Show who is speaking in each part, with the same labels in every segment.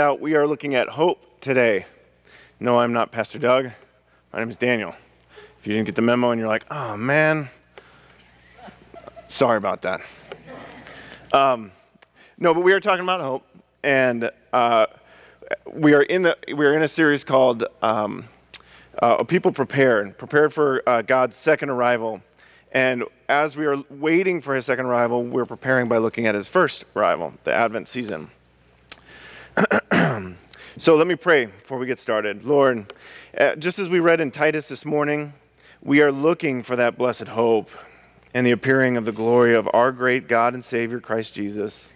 Speaker 1: out, we are looking at hope today. No, I'm not Pastor Doug. My name is Daniel. If you didn't get the memo and you're like, oh man, sorry about that. Um, no, but we are talking about hope, and uh, we are in the we are in a series called um, uh, "People Prepared," prepared for uh, God's second arrival. And as we are waiting for His second arrival, we're preparing by looking at His first arrival, the Advent season. so let me pray before we get started. Lord, uh, just as we read in Titus this morning, we are looking for that blessed hope and the appearing of the glory of our great God and Savior, Christ Jesus.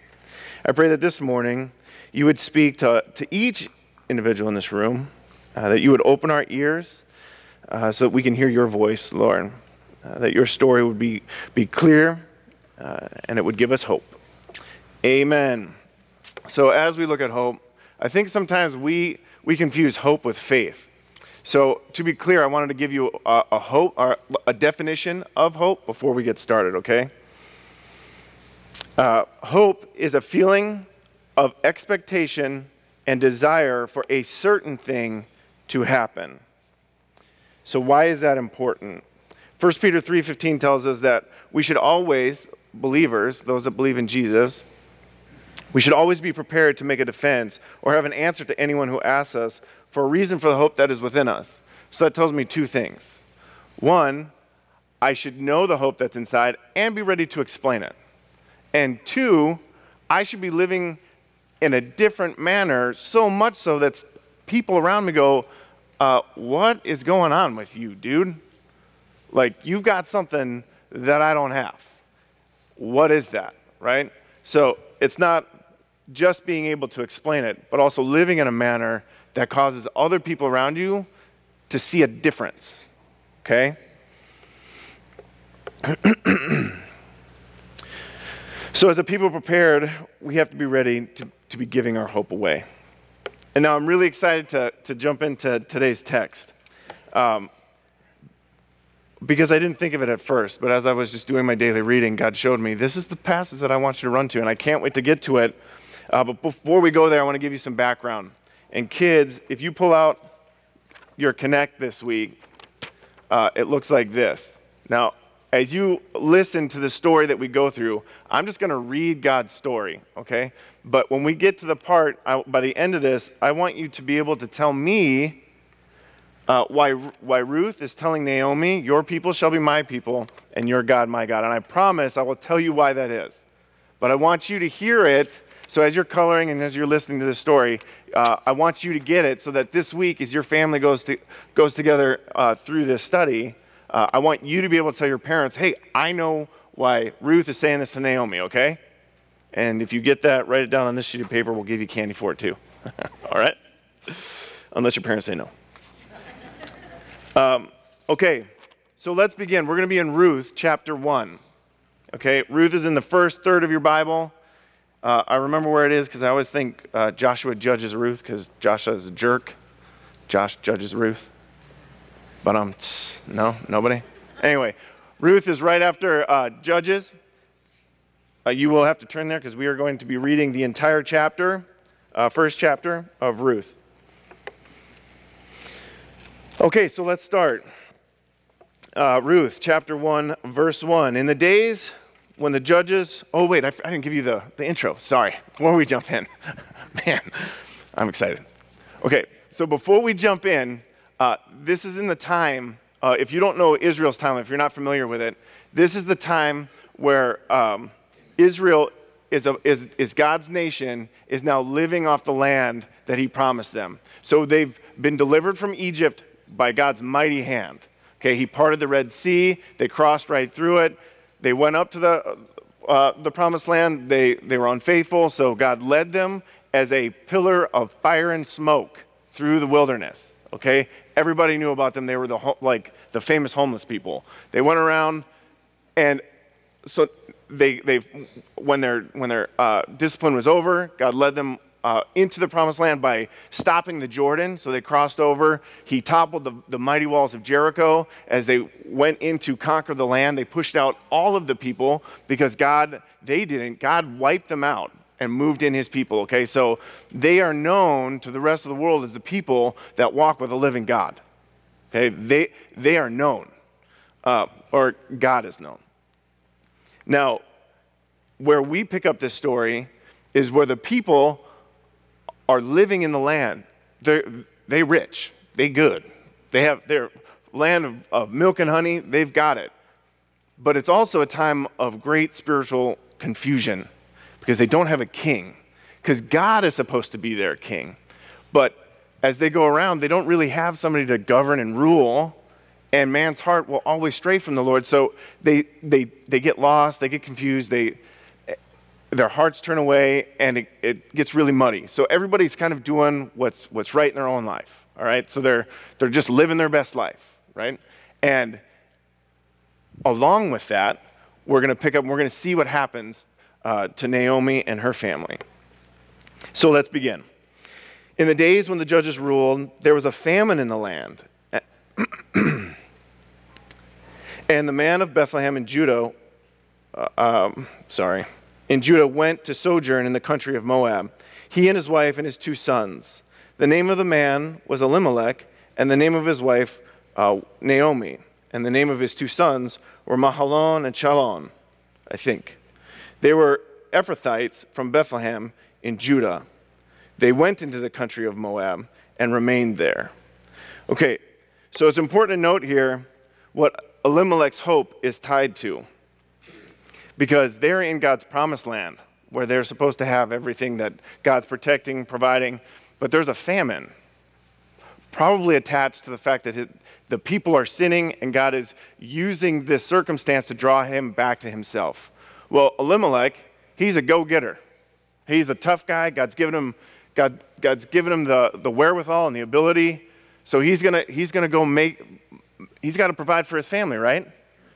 Speaker 1: I pray that this morning you would speak to, to each individual in this room, uh, that you would open our ears uh, so that we can hear your voice, Lord, uh, that your story would be, be clear uh, and it would give us hope. Amen. So, as we look at hope, I think sometimes we, we confuse hope with faith. So, to be clear, I wanted to give you a, a hope a definition of hope before we get started, okay? Uh, hope is a feeling of expectation and desire for a certain thing to happen. So, why is that important? 1 Peter 3:15 tells us that we should always believers, those that believe in Jesus, we should always be prepared to make a defense or have an answer to anyone who asks us for a reason for the hope that is within us. So that tells me two things. One, I should know the hope that's inside and be ready to explain it. And two, I should be living in a different manner, so much so that people around me go, uh, What is going on with you, dude? Like, you've got something that I don't have. What is that, right? So it's not just being able to explain it, but also living in a manner that causes other people around you to see a difference. Okay? so, as a people prepared, we have to be ready to, to be giving our hope away. And now I'm really excited to, to jump into today's text. Um, because I didn't think of it at first, but as I was just doing my daily reading, God showed me this is the passage that I want you to run to, and I can't wait to get to it uh, but before we go there, I want to give you some background. And kids, if you pull out your Connect this week, uh, it looks like this. Now, as you listen to the story that we go through, I'm just going to read God's story, okay? But when we get to the part, I, by the end of this, I want you to be able to tell me uh, why, why Ruth is telling Naomi, Your people shall be my people, and your God my God. And I promise I will tell you why that is. But I want you to hear it so, as you're coloring and as you're listening to this story, uh, I want you to get it so that this week, as your family goes, to, goes together uh, through this study, uh, I want you to be able to tell your parents, hey, I know why Ruth is saying this to Naomi, okay? And if you get that, write it down on this sheet of paper. We'll give you candy for it too. All right? Unless your parents say no. Um, okay, so let's begin. We're going to be in Ruth chapter 1. Okay, Ruth is in the first third of your Bible. Uh, I remember where it is because I always think uh, Joshua judges Ruth because Joshua is a jerk. Josh judges Ruth. But um, no, nobody. Anyway, Ruth is right after uh, Judges. Uh, you will have to turn there because we are going to be reading the entire chapter, uh, first chapter of Ruth. Okay, so let's start. Uh, Ruth, chapter 1, verse 1. In the days when the judges, oh, wait, I, I didn't give you the, the intro. Sorry. Before we jump in, man, I'm excited. Okay, so before we jump in, uh, this is in the time, uh, if you don't know Israel's time, if you're not familiar with it, this is the time where um, Israel is, a, is, is God's nation, is now living off the land that he promised them. So they've been delivered from Egypt by God's mighty hand. Okay, he parted the Red Sea, they crossed right through it. They went up to the, uh, the promised land. They, they were unfaithful, so God led them as a pillar of fire and smoke through the wilderness. Okay? Everybody knew about them. They were the, like, the famous homeless people. They went around, and so they, they when their, when their uh, discipline was over, God led them uh, into the promised land by stopping the Jordan. So they crossed over. He toppled the, the mighty walls of Jericho. As they went in to conquer the land, they pushed out all of the people because God, they didn't. God wiped them out. and moved in his people. Okay, so they are known to the rest of the world as the people that walk with a living God. Okay, they, they are known, uh, or God is known. Now, where we pick up this story is where the people are living in the land. They're they rich, they good. They have their land of, of milk and honey, they've got it. But it's also a time of great spiritual confusion because they don't have a king. Because God is supposed to be their king. But as they go around, they don't really have somebody to govern and rule, and man's heart will always stray from the Lord. So they, they, they get lost, they get confused, they, their hearts turn away, and it, it gets really muddy. So everybody's kind of doing what's, what's right in their own life, all right? So they're, they're just living their best life, right? And along with that, we're going to pick up and we're going to see what happens uh, to Naomi and her family. So let's begin. In the days when the judges ruled, there was a famine in the land. and the man of Bethlehem in Judah, uh, um, sorry, in Judah went to sojourn in the country of Moab, he and his wife and his two sons. The name of the man was Elimelech, and the name of his wife, uh, Naomi, and the name of his two sons were Mahlon and Chalon, I think. They were Ephrathites from Bethlehem in Judah. They went into the country of Moab and remained there. Okay, so it's important to note here what Elimelech's hope is tied to. Because they're in God's promised land where they're supposed to have everything that God's protecting, providing, but there's a famine. Probably attached to the fact that the people are sinning and God is using this circumstance to draw him back to himself. Well, Elimelech, he's a go getter. He's a tough guy. God's given him God, God's given him the, the wherewithal and the ability. So he's going to he's gonna go make, he's got to provide for his family, right?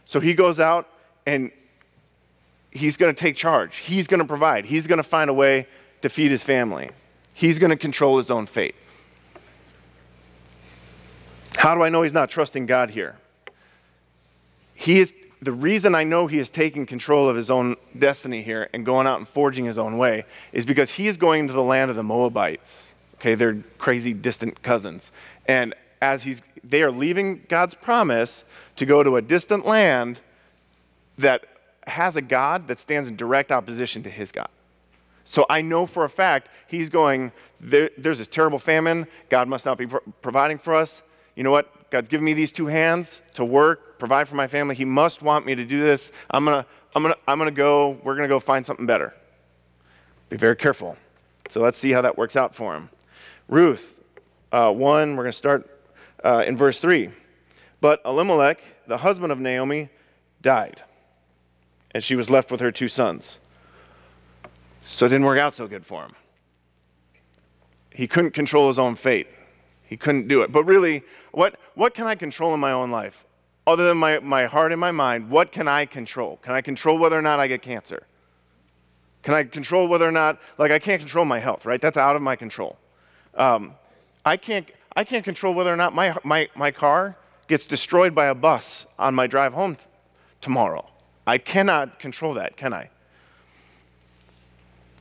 Speaker 1: So he goes out and he's going to take charge. He's going to provide. He's going to find a way to feed his family. He's going to control his own fate. How do I know he's not trusting God here? He is, the reason I know he is taking control of his own destiny here and going out and forging his own way is because he is going to the land of the Moabites. Okay, they're crazy distant cousins. And as he's they are leaving God's promise to go to a distant land that has a God that stands in direct opposition to his God. So I know for a fact he's going, there, there's this terrible famine. God must not be pro- providing for us. You know what? God's given me these two hands to work, provide for my family. He must want me to do this. I'm going to I'm gonna, I'm gonna go, we're going to go find something better. Be very careful. So let's see how that works out for him. Ruth, uh, 1, we're going to start uh, in verse 3. But Elimelech, the husband of Naomi, died, and she was left with her two sons. So it didn't work out so good for him. He couldn't control his own fate. He couldn't do it. But really, what, what can I control in my own life? Other than my, my heart and my mind, what can I control? Can I control whether or not I get cancer? Can I control whether or not, like, I can't control my health, right? That's out of my control. Um, I, can't, I can't control whether or not my, my, my car gets destroyed by a bus on my drive home th- tomorrow. I cannot control that, can I?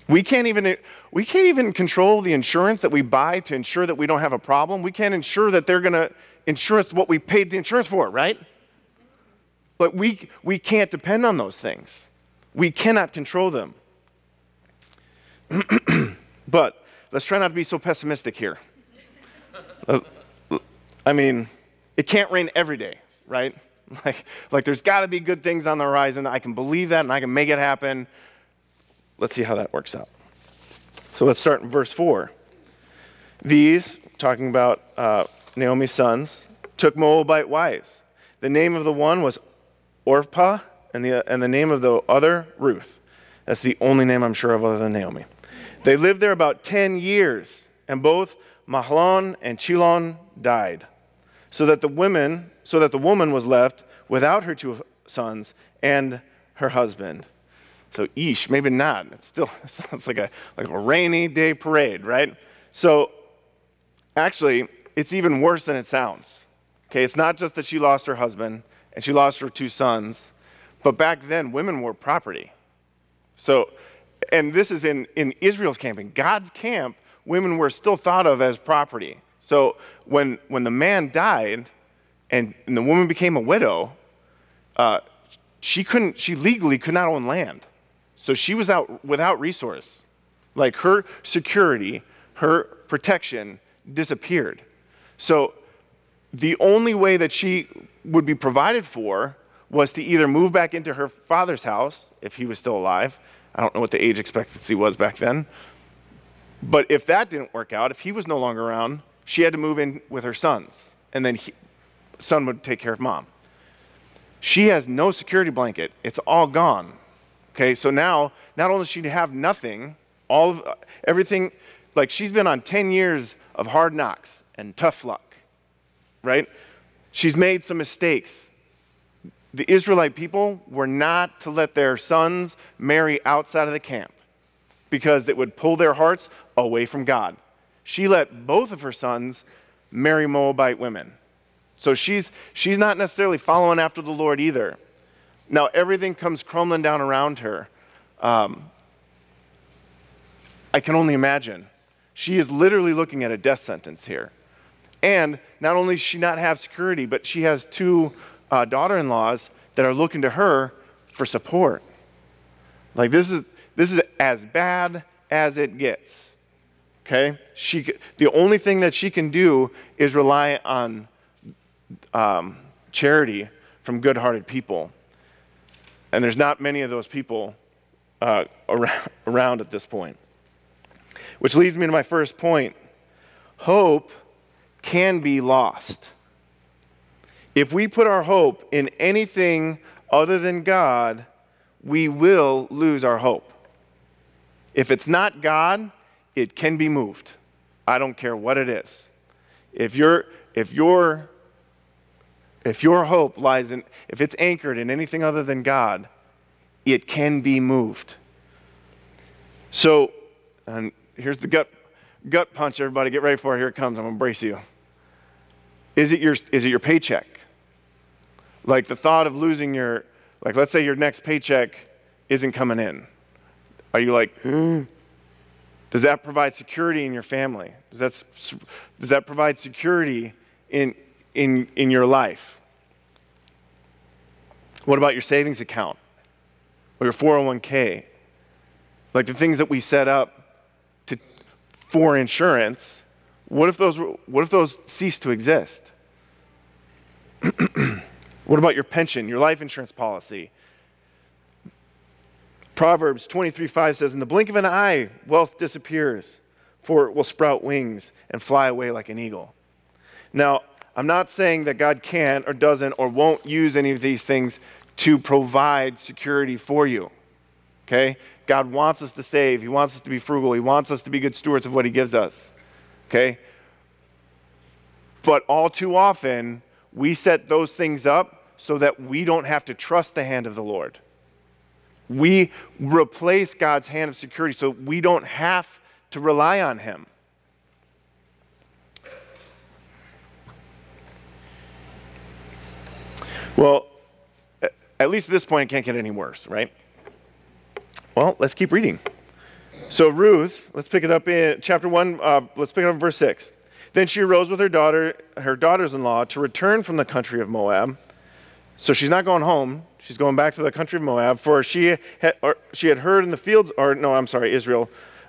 Speaker 1: We can't even we can't even control the insurance that we buy to ensure that we don't have a problem. We can't ensure that they're going to insure us what we paid the insurance for, right? But we we can't depend on those things. We cannot control them. but let's try not to be so pessimistic here. I mean, it can't rain every day, right? Like, like there's got to be good things on the horizon. I can believe that and I can make it happen. Let's see how that works out. So let's start in verse 4. These, talking about uh, Naomi's sons, took Moabite wives. The name of the one was Orpah, and the, and the name of the other, Ruth. That's the only name I'm sure of other than Naomi. They lived there about 10 years, and both Mahlon and Chilon died, so that the women, so that the woman was left without her two sons and her husband. So, eesh, maybe not. It still sounds like a, like a rainy day parade, right? So, actually, it's even worse than it sounds. Okay, it's not just that she lost her husband and she lost her two sons, but back then, women were property. So, and this is in, in Israel's camp. In God's camp, women were still thought of as property. So when, when the man died and, and the woman became a widow, uh, she couldn't, she legally could not own land. So she was out without resource. Like her security, her protection disappeared. So the only way that she would be provided for was to either move back into her father's house if he was still alive. I don't know what the age expectancy was back then. But if that didn't work out, if he was no longer around, she had to move in with her sons. And then he, son would take care of mom. She has no security blanket. It's all gone. Okay, so now not only does she have nothing, all of everything, like she's been on 10 years of hard knocks and tough luck, right? She's made some mistakes. The Israelite people were not to let their sons marry outside of the camp because it would pull their hearts away from God. She let both of her sons marry Moabite women. So she's, she's not necessarily following after the Lord either. Now, everything comes crumbling down around her. Um, I can only imagine. She is literally looking at a death sentence here. And not only does she not have security, but she has two uh, daughter in laws that are looking to her for support. Like, this is, this is as bad as it gets. Okay? She, the only thing that she can do is rely on um, charity from good hearted people. And there's not many of those people uh, around, around at this point. Which leads me to my first point hope can be lost. If we put our hope in anything other than God, we will lose our hope. If it's not God, it can be moved. I don't care what it is. If your if your if your hope lies in if it's anchored in anything other than God, it can be moved. So, and here's the gut gut punch everybody get ready for it. Here it comes. I'm going to brace you. Is it your is it your paycheck? Like the thought of losing your like let's say your next paycheck isn't coming in. Are you like, hmm? does that provide security in your family? Does that, does that provide security in, in, in your life? What about your savings account or your 401k? Like the things that we set up to, for insurance, what if those, what if those cease to exist? what about your pension, your life insurance policy? Proverbs 23 5 says, In the blink of an eye, wealth disappears, for it will sprout wings and fly away like an eagle. Now, I'm not saying that God can't or doesn't or won't use any of these things to provide security for you. Okay? God wants us to save. He wants us to be frugal. He wants us to be good stewards of what He gives us. Okay? But all too often, we set those things up so that we don't have to trust the hand of the Lord. We replace God's hand of security so we don't have to rely on Him. Well, at least at this point, it can't get any worse, right? Well, let's keep reading. So, Ruth, let's pick it up in chapter 1, uh, let's pick it up in verse 6. Then she arose with her daughter, her daughters in law, to return from the country of Moab. So she's not going home. She's going back to the country of Moab, for she had, she had heard in the fields, or no, I'm sorry, Israel.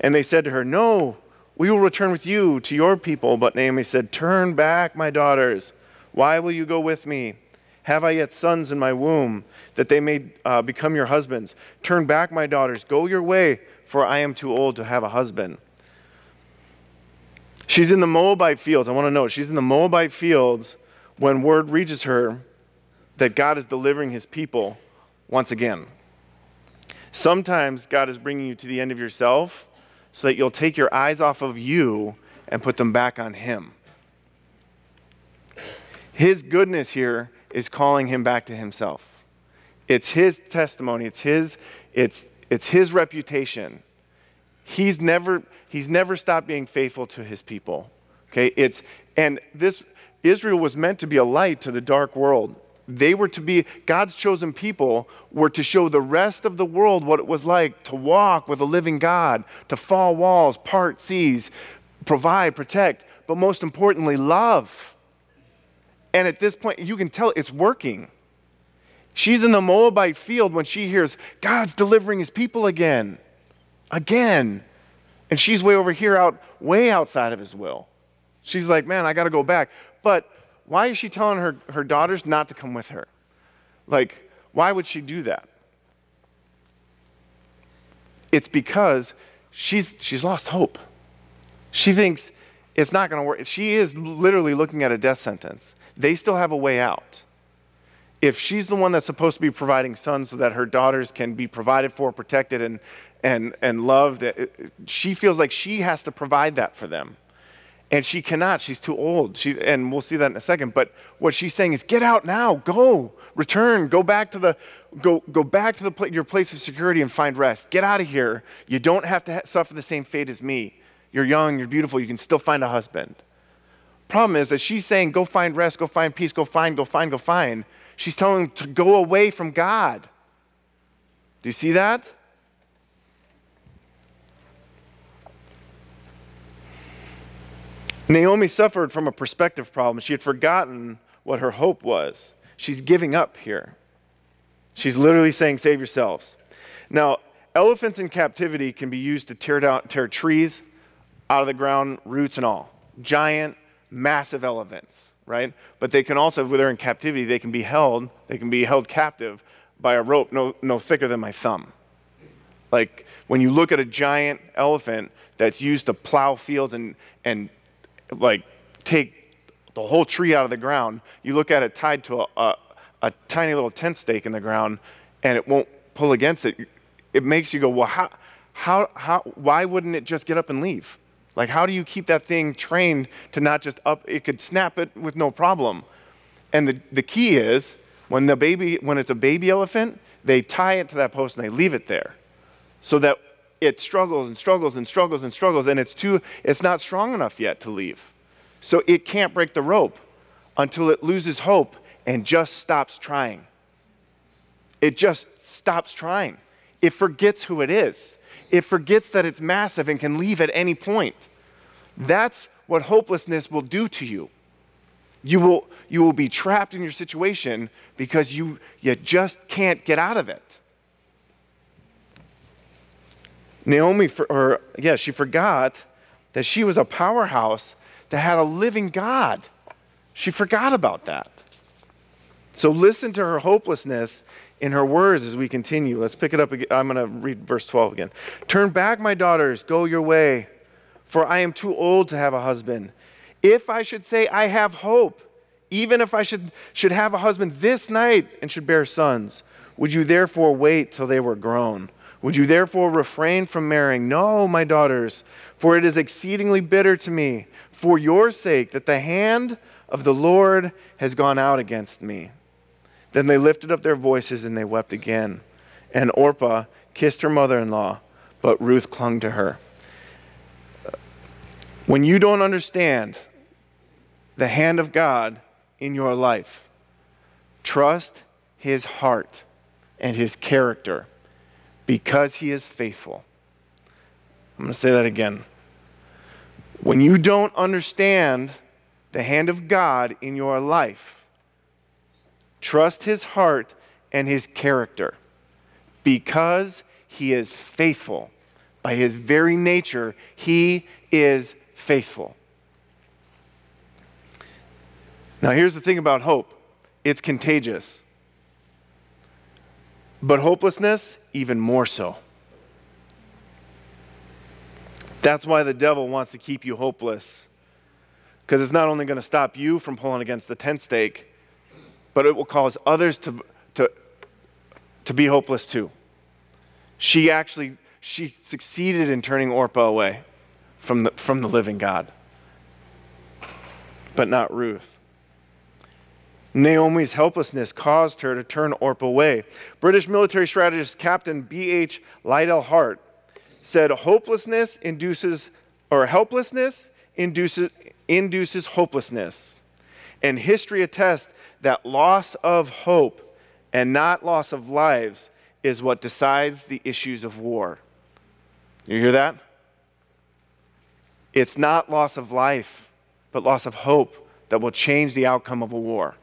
Speaker 1: And they said to her, No, we will return with you to your people. But Naomi said, Turn back, my daughters. Why will you go with me? Have I yet sons in my womb, that they may uh, become your husbands? Turn back, my daughters. Go your way, for I am too old to have a husband. She's in the Moabite fields. I want to know. She's in the Moabite fields when word reaches her that God is delivering his people once again. Sometimes God is bringing you to the end of yourself so that you'll take your eyes off of you and put them back on Him. His goodness here is calling him back to himself. It's his testimony, it's his, it's, it's his reputation. He's never, he's never stopped being faithful to his people. Okay, it's and this Israel was meant to be a light to the dark world. They were to be God's chosen people were to show the rest of the world what it was like to walk with a living God, to fall walls, part seas, provide, protect, but most importantly, love. And at this point, you can tell it's working. She's in the Moabite field when she hears God's delivering his people again. Again. And she's way over here out way outside of his will. She's like, man, I got to go back. But why is she telling her, her daughters not to come with her? Like, why would she do that? It's because she's, she's lost hope. She thinks it's not going to work. She is literally looking at a death sentence. They still have a way out. If she's the one that's supposed to be providing sons so that her daughters can be provided for, protected, and, and, and loved, she feels like she has to provide that for them. And she cannot. She's too old. She, and we'll see that in a second. But what she's saying is, get out now. Go. Return. Go back to the, go, go back to the, your place of security and find rest. Get out of here. You don't have to ha- suffer the same fate as me. You're young. You're beautiful. You can still find a husband. Problem is that she's saying, go find rest, go find peace, go find, go find, go find. She's telling him to go away from God. Do you see that? Naomi suffered from a perspective problem. She had forgotten what her hope was. She's giving up here. She's literally saying, Save yourselves. Now, elephants in captivity can be used to tear, down, tear trees out of the ground, roots and all. Giant, massive elephants, right? But they can also, when they're in captivity, they can be held, they can be held captive by a rope no, no thicker than my thumb. Like when you look at a giant elephant that's used to plow fields and, and like take the whole tree out of the ground, you look at it tied to a, a, a tiny little tent stake in the ground and it won't pull against it. It makes you go, well, how, how, how, why wouldn't it just get up and leave? Like, how do you keep that thing trained to not just up? It could snap it with no problem. And the, the key is when the baby, when it's a baby elephant, they tie it to that post and they leave it there, so that it struggles and struggles and struggles and struggles, and it's too, it's not strong enough yet to leave. So it can't break the rope until it loses hope and just stops trying. It just stops trying. It forgets who it is it forgets that it's massive and can leave at any point. That's what hopelessness will do to you. You will, you will be trapped in your situation because you, you just can't get out of it. Naomi, for, or yeah, she forgot that she was a powerhouse that had a living God. She forgot about that. So listen to her hopelessness in her words as we continue. Let's pick it up again. I'm going to read verse 12 again. Turn back, my daughters, go your way, for I am too old to have a husband. If I should say, I have hope, even if I should, should have a husband this night and should bear sons, would you therefore wait till they were grown? Would you therefore refrain from marrying? No, my daughters, for it is exceedingly bitter to me, for your sake, that the hand of the Lord has gone out against me. Then they lifted up their voices and they wept again. And Orpah kissed her mother in law, but Ruth clung to her. When you don't understand the hand of God in your life, trust his heart and his character because he is faithful. I'm going to say that again. When you don't understand the hand of God in your life, Trust his heart and his character because he is faithful. By his very nature, he is faithful. Now, here's the thing about hope it's contagious, but hopelessness, even more so. That's why the devil wants to keep you hopeless. Because it's not only going to stop you from pulling against the tent stake, but it will cause others to, to, to be hopeless too. She actually she succeeded in turning Orpah away from the, from the living God. But not Ruth. Naomi's helplessness caused her to turn Orpah away. British military strategist Captain B.H. Liddell Hart said hopelessness induces or helplessness induces induces hopelessness. And history attests that loss of hope and not loss of lives is what decides the issues of war. You hear that? It's not loss of life, but loss of hope that will change the outcome of a war.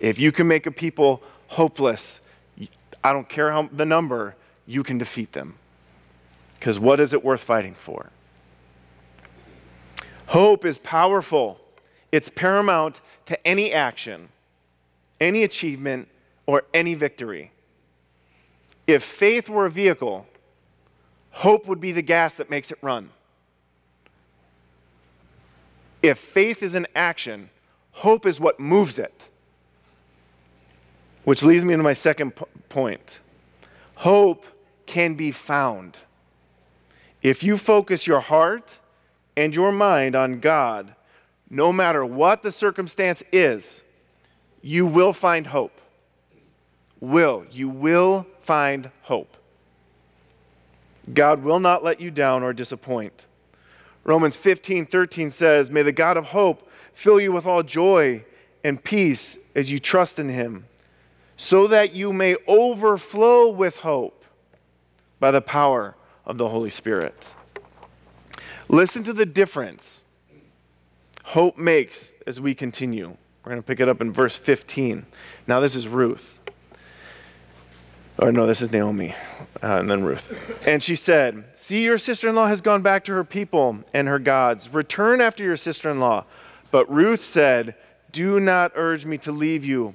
Speaker 1: If you can make a people hopeless, I don't care how the number, you can defeat them. Because what is it worth fighting for? Hope is powerful. It's paramount to any action, any achievement, or any victory. If faith were a vehicle, hope would be the gas that makes it run. If faith is an action, hope is what moves it. Which leads me to my second p- point. Hope can be found. If you focus your heart and your mind on God, no matter what the circumstance is, you will find hope. Will. You will find hope. God will not let you down or disappoint. Romans 15 13 says, May the God of hope fill you with all joy and peace as you trust in him, so that you may overflow with hope by the power of the Holy Spirit. Listen to the difference hope makes as we continue. We're going to pick it up in verse 15. Now, this is Ruth. Or, no, this is Naomi, uh, and then Ruth. And she said, See, your sister in law has gone back to her people and her gods. Return after your sister in law. But Ruth said, Do not urge me to leave you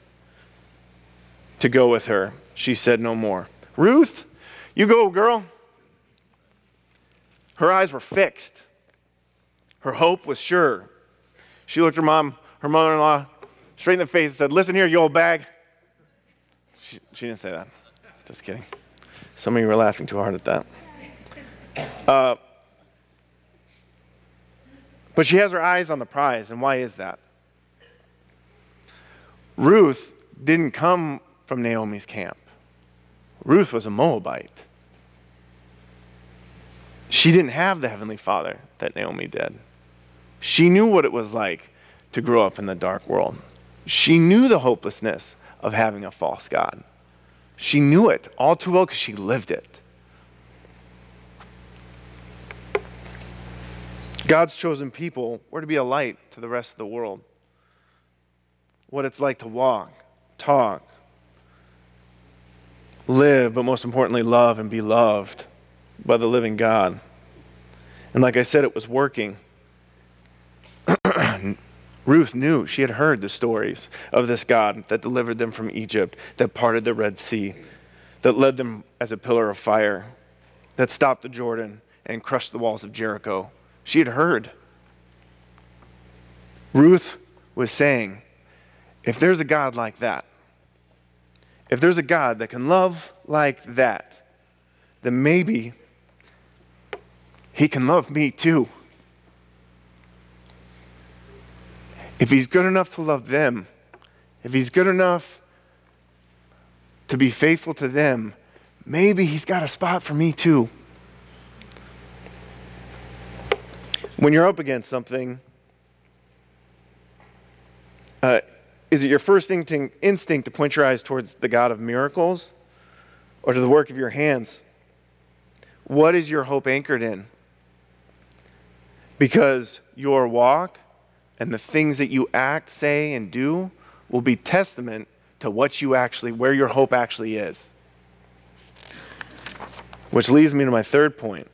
Speaker 1: to go with her, she said no more. Ruth, you go, girl. Her eyes were fixed. Her hope was sure. She looked her mom, her mother in law, straight in the face and said, Listen here, you old bag. She, she didn't say that. Just kidding. Some of you were laughing too hard at that. Uh, but she has her eyes on the prize, and why is that? Ruth didn't come from Naomi's camp. Ruth was a Moabite. She didn't have the Heavenly Father that Naomi did. She knew what it was like to grow up in the dark world. She knew the hopelessness of having a false God. She knew it all too well because she lived it. God's chosen people were to be a light to the rest of the world. What it's like to walk, talk, live, but most importantly, love and be loved by the living God. And like I said, it was working. Ruth knew, she had heard the stories of this God that delivered them from Egypt, that parted the Red Sea, that led them as a pillar of fire, that stopped the Jordan and crushed the walls of Jericho. She had heard. Ruth was saying, if there's a God like that, if there's a God that can love like that, then maybe he can love me too. If He's good enough to love them, if He's good enough to be faithful to them, maybe He's got a spot for me too. When you're up against something, uh, is it your first instinct to point your eyes towards the God of miracles or to the work of your hands? What is your hope anchored in? Because your walk and the things that you act, say, and do will be testament to what you actually, where your hope actually is. Which leads me to my third point.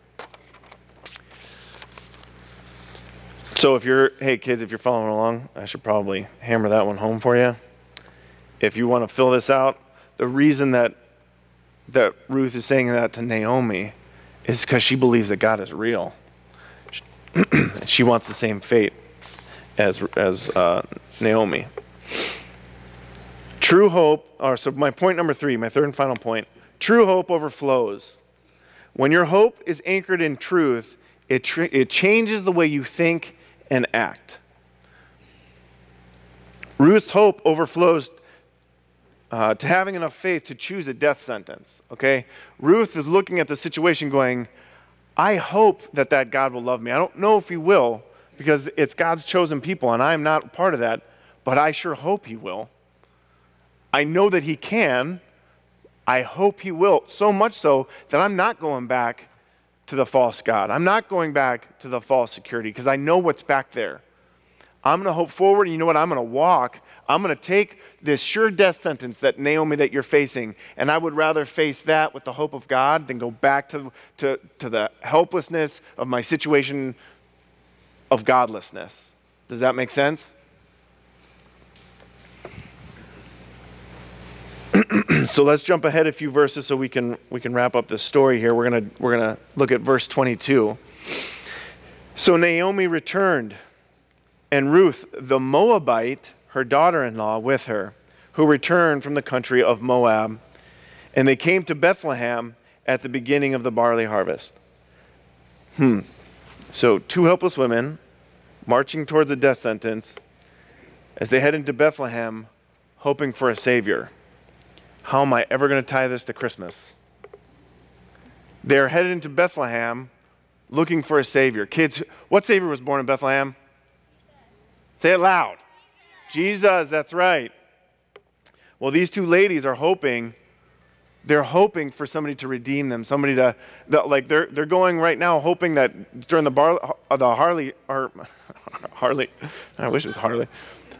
Speaker 1: So if you're, hey kids, if you're following along, I should probably hammer that one home for you. If you want to fill this out, the reason that that Ruth is saying that to Naomi is because she believes that God is real. she wants the same fate as as uh, Naomi. True hope, or so my point number three, my third and final point. True hope overflows. When your hope is anchored in truth, it, tr- it changes the way you think and act. Ruth's hope overflows uh, to having enough faith to choose a death sentence. Okay? Ruth is looking at the situation going, I hope that that God will love me. I don't know if he will because it's God's chosen people and I'm not part of that, but I sure hope he will. I know that he can. I hope he will. So much so that I'm not going back to the false God. I'm not going back to the false security because I know what's back there. I'm going to hope forward, and you know what? I'm going to walk. I'm going to take this sure death sentence that Naomi that you're facing, and I would rather face that with the hope of God than go back to, to, to the helplessness of my situation of godlessness. Does that make sense? So let's jump ahead a few verses so we can we can wrap up this story here. We're gonna we're gonna look at verse 22. So Naomi returned, and Ruth the Moabite, her daughter-in-law, with her, who returned from the country of Moab, and they came to Bethlehem at the beginning of the barley harvest. Hmm. So two helpless women marching towards a death sentence as they head into Bethlehem, hoping for a savior how am I ever going to tie this to Christmas? They're headed into Bethlehem looking for a Savior. Kids, what Savior was born in Bethlehem? Say it loud. Jesus, that's right. Well, these two ladies are hoping, they're hoping for somebody to redeem them, somebody to, like, they're, they're going right now hoping that during the, bar, uh, the Harley, or Harley, I wish it was Harley,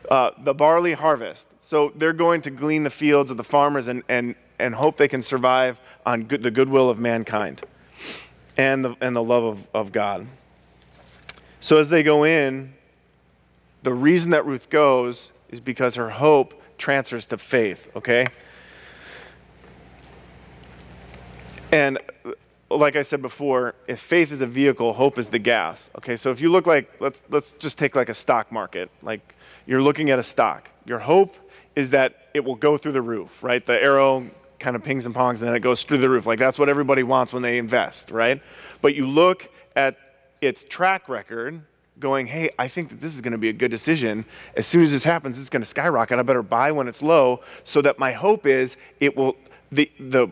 Speaker 1: uh, the barley harvest. So they're going to glean the fields of the farmers and, and, and hope they can survive on good, the goodwill of mankind and the, and the love of, of God. So as they go in, the reason that Ruth goes is because her hope transfers to faith, okay? And like I said before, if faith is a vehicle, hope is the gas. Okay, so if you look like, let's, let's just take like a stock market. Like you're looking at a stock. Your hope is that it will go through the roof, right? The arrow kind of pings and pongs and then it goes through the roof. Like that's what everybody wants when they invest, right? But you look at its track record going, hey, I think that this is going to be a good decision. As soon as this happens, it's going to skyrocket. I better buy when it's low so that my hope is it will, the, the,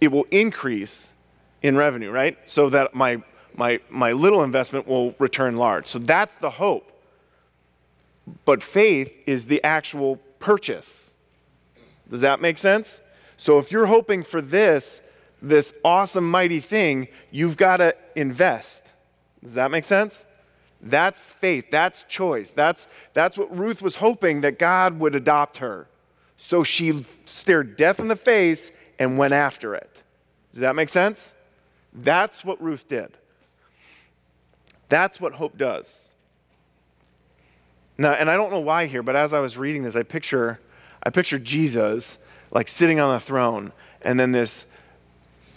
Speaker 1: it will increase in revenue, right? So that my, my, my little investment will return large. So that's the hope. But faith is the actual purchase. Does that make sense? So if you're hoping for this, this awesome, mighty thing, you've got to invest. Does that make sense? That's faith. That's choice. That's, that's what Ruth was hoping that God would adopt her. So she stared death in the face and went after it. Does that make sense? That's what Ruth did. That's what hope does. Now, and I don't know why here, but as I was reading this, I picture, I picture Jesus like sitting on the throne, and then this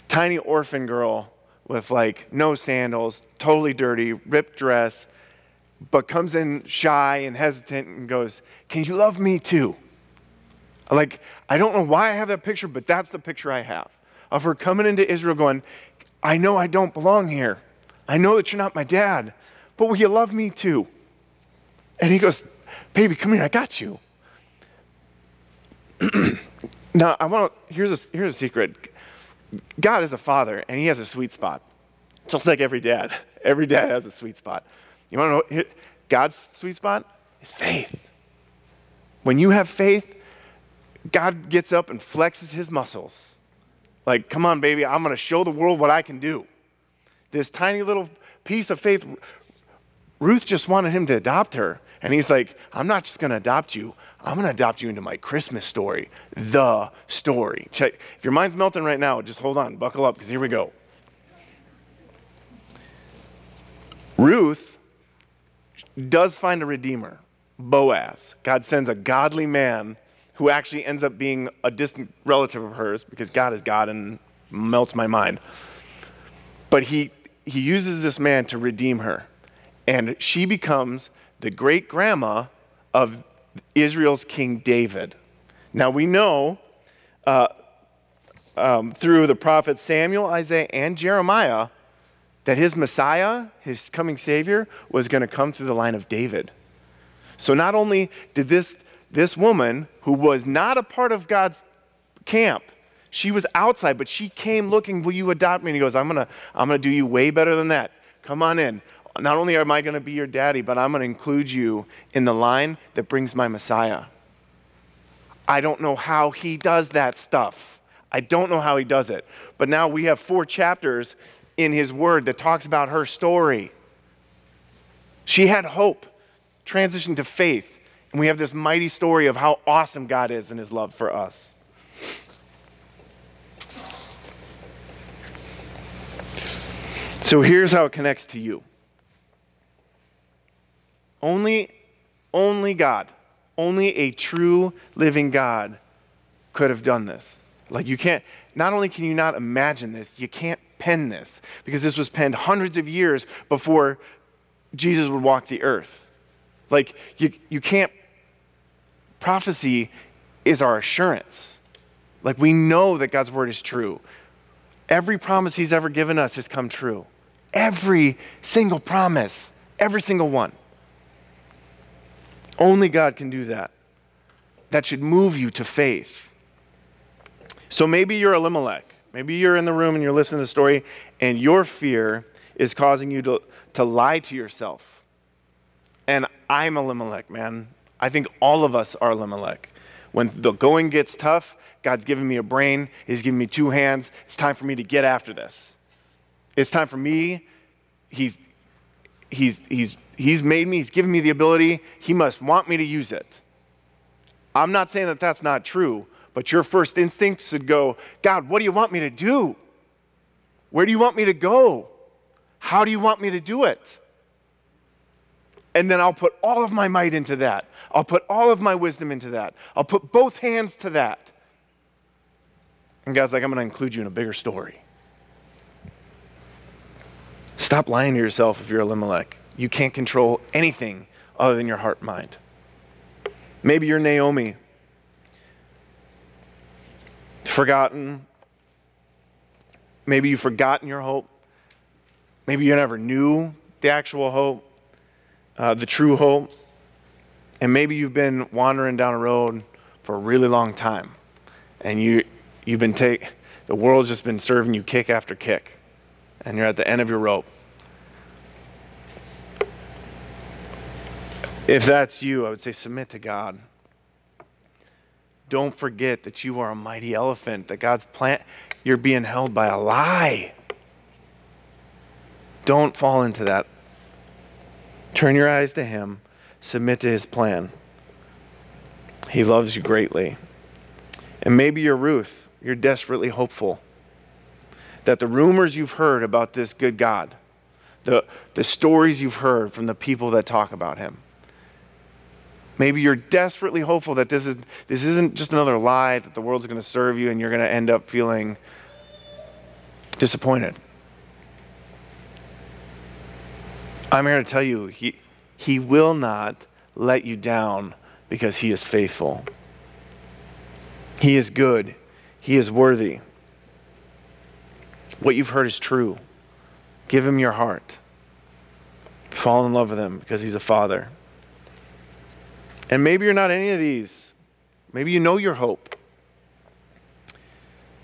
Speaker 1: tiny orphan girl with like no sandals, totally dirty, ripped dress, but comes in shy and hesitant and goes, Can you love me too? Like, I don't know why I have that picture, but that's the picture I have of her coming into Israel going, I know I don't belong here. I know that you're not my dad, but will you love me too? And he goes, Baby, come here, I got you. now, I want to, here's a, here's a secret God is a father, and he has a sweet spot, just like every dad. Every dad has a sweet spot. You want to know God's sweet spot? Is faith. When you have faith, God gets up and flexes his muscles. Like, come on, baby, I'm going to show the world what I can do. This tiny little piece of faith, Ruth just wanted him to adopt her. And he's like, I'm not just going to adopt you. I'm going to adopt you into my Christmas story, the story. Check. If your mind's melting right now, just hold on, buckle up, because here we go. Ruth does find a redeemer, Boaz. God sends a godly man who actually ends up being a distant relative of hers because God is God and melts my mind. But he, he uses this man to redeem her. And she becomes the great grandma of Israel's King David. Now we know uh, um, through the prophets Samuel, Isaiah, and Jeremiah that his Messiah, his coming Savior, was going to come through the line of David. So not only did this this woman who was not a part of God's camp, she was outside, but she came looking, Will you adopt me? And he goes, I'm going to I'm going to do you way better than that. Come on in. Not only am I going to be your daddy, but I'm going to include you in the line that brings my Messiah. I don't know how he does that stuff. I don't know how he does it. But now we have four chapters in his word that talks about her story. She had hope, transitioned to faith and we have this mighty story of how awesome God is in his love for us. So here's how it connects to you. Only, only God, only a true living God could have done this. Like you can't, not only can you not imagine this, you can't pen this because this was penned hundreds of years before Jesus would walk the earth. Like you, you can't Prophecy is our assurance. Like we know that God's word is true. Every promise he's ever given us has come true. Every single promise, every single one. Only God can do that. That should move you to faith. So maybe you're Elimelech. Maybe you're in the room and you're listening to the story, and your fear is causing you to, to lie to yourself. And I'm Elimelech, man. I think all of us are Elimelech. When the going gets tough, God's given me a brain, He's given me two hands. It's time for me to get after this. It's time for me. He's, he's, he's, he's made me, He's given me the ability. He must want me to use it. I'm not saying that that's not true, but your first instinct should go, God, what do you want me to do? Where do you want me to go? How do you want me to do it? And then I'll put all of my might into that. I'll put all of my wisdom into that. I'll put both hands to that. And God's like, I'm going to include you in a bigger story. Stop lying to yourself if you're Elimelech. You can't control anything other than your heart mind. Maybe you're Naomi, forgotten. Maybe you've forgotten your hope. Maybe you never knew the actual hope, uh, the true hope. And maybe you've been wandering down a road for a really long time. And you, you've been take, the world's just been serving you kick after kick. And you're at the end of your rope. If that's you, I would say submit to God. Don't forget that you are a mighty elephant, that God's plant, you're being held by a lie. Don't fall into that. Turn your eyes to Him submit to his plan. He loves you greatly. And maybe you're Ruth. You're desperately hopeful that the rumors you've heard about this good God, the, the stories you've heard from the people that talk about him, maybe you're desperately hopeful that this, is, this isn't just another lie, that the world's going to serve you and you're going to end up feeling disappointed. I'm here to tell you, he, he will not let you down because He is faithful. He is good. He is worthy. What you've heard is true. Give Him your heart. Fall in love with Him because He's a Father. And maybe you're not any of these. Maybe you know your hope.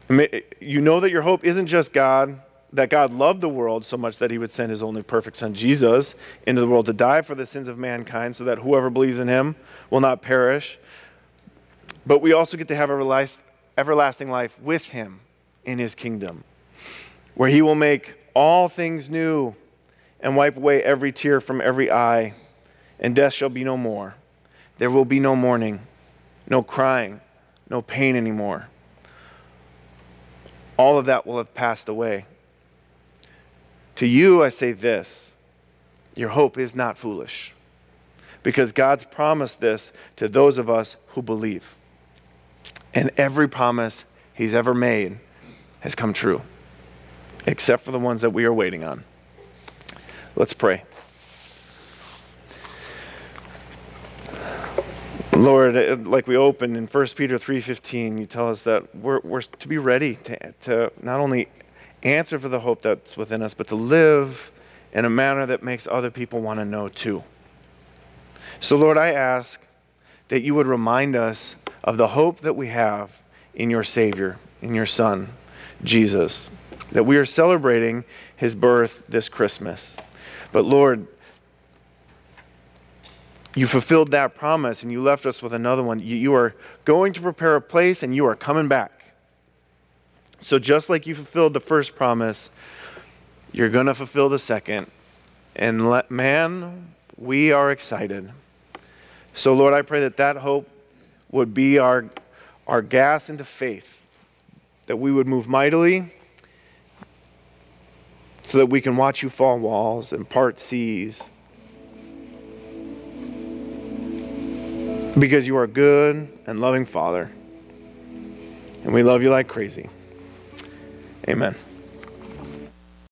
Speaker 1: You know that your hope isn't just God that God loved the world so much that he would send his only perfect son, Jesus, into the world to die for the sins of mankind so that whoever believes in him will not perish. But we also get to have everlasting life with him in his kingdom, where he will make all things new and wipe away every tear from every eye, and death shall be no more. There will be no mourning, no crying, no pain anymore. All of that will have passed away. To you, I say this your hope is not foolish because God's promised this to those of us who believe. And every promise He's ever made has come true, except for the ones that we are waiting on. Let's pray. Lord, uh, like we opened in 1 Peter 3:15, you tell us that we're, we're to be ready to, to not only answer for the hope that's within us, but to live in a manner that makes other people want to know too. So, Lord, I ask that you would remind us of the hope that we have in your Savior, in your Son, Jesus, that we are celebrating his birth this Christmas. But, Lord, you fulfilled that promise and you left us with another one. You, are going to prepare a place and you are coming back. So, just like you fulfilled the first promise, you're going to fulfill the second. And let, man, we are excited. So, Lord, I pray that that hope would be our, our gas into faith, that we would move mightily so that we can watch you fall walls and part seas. Because you are good and loving Father, and we love you like crazy. Amen.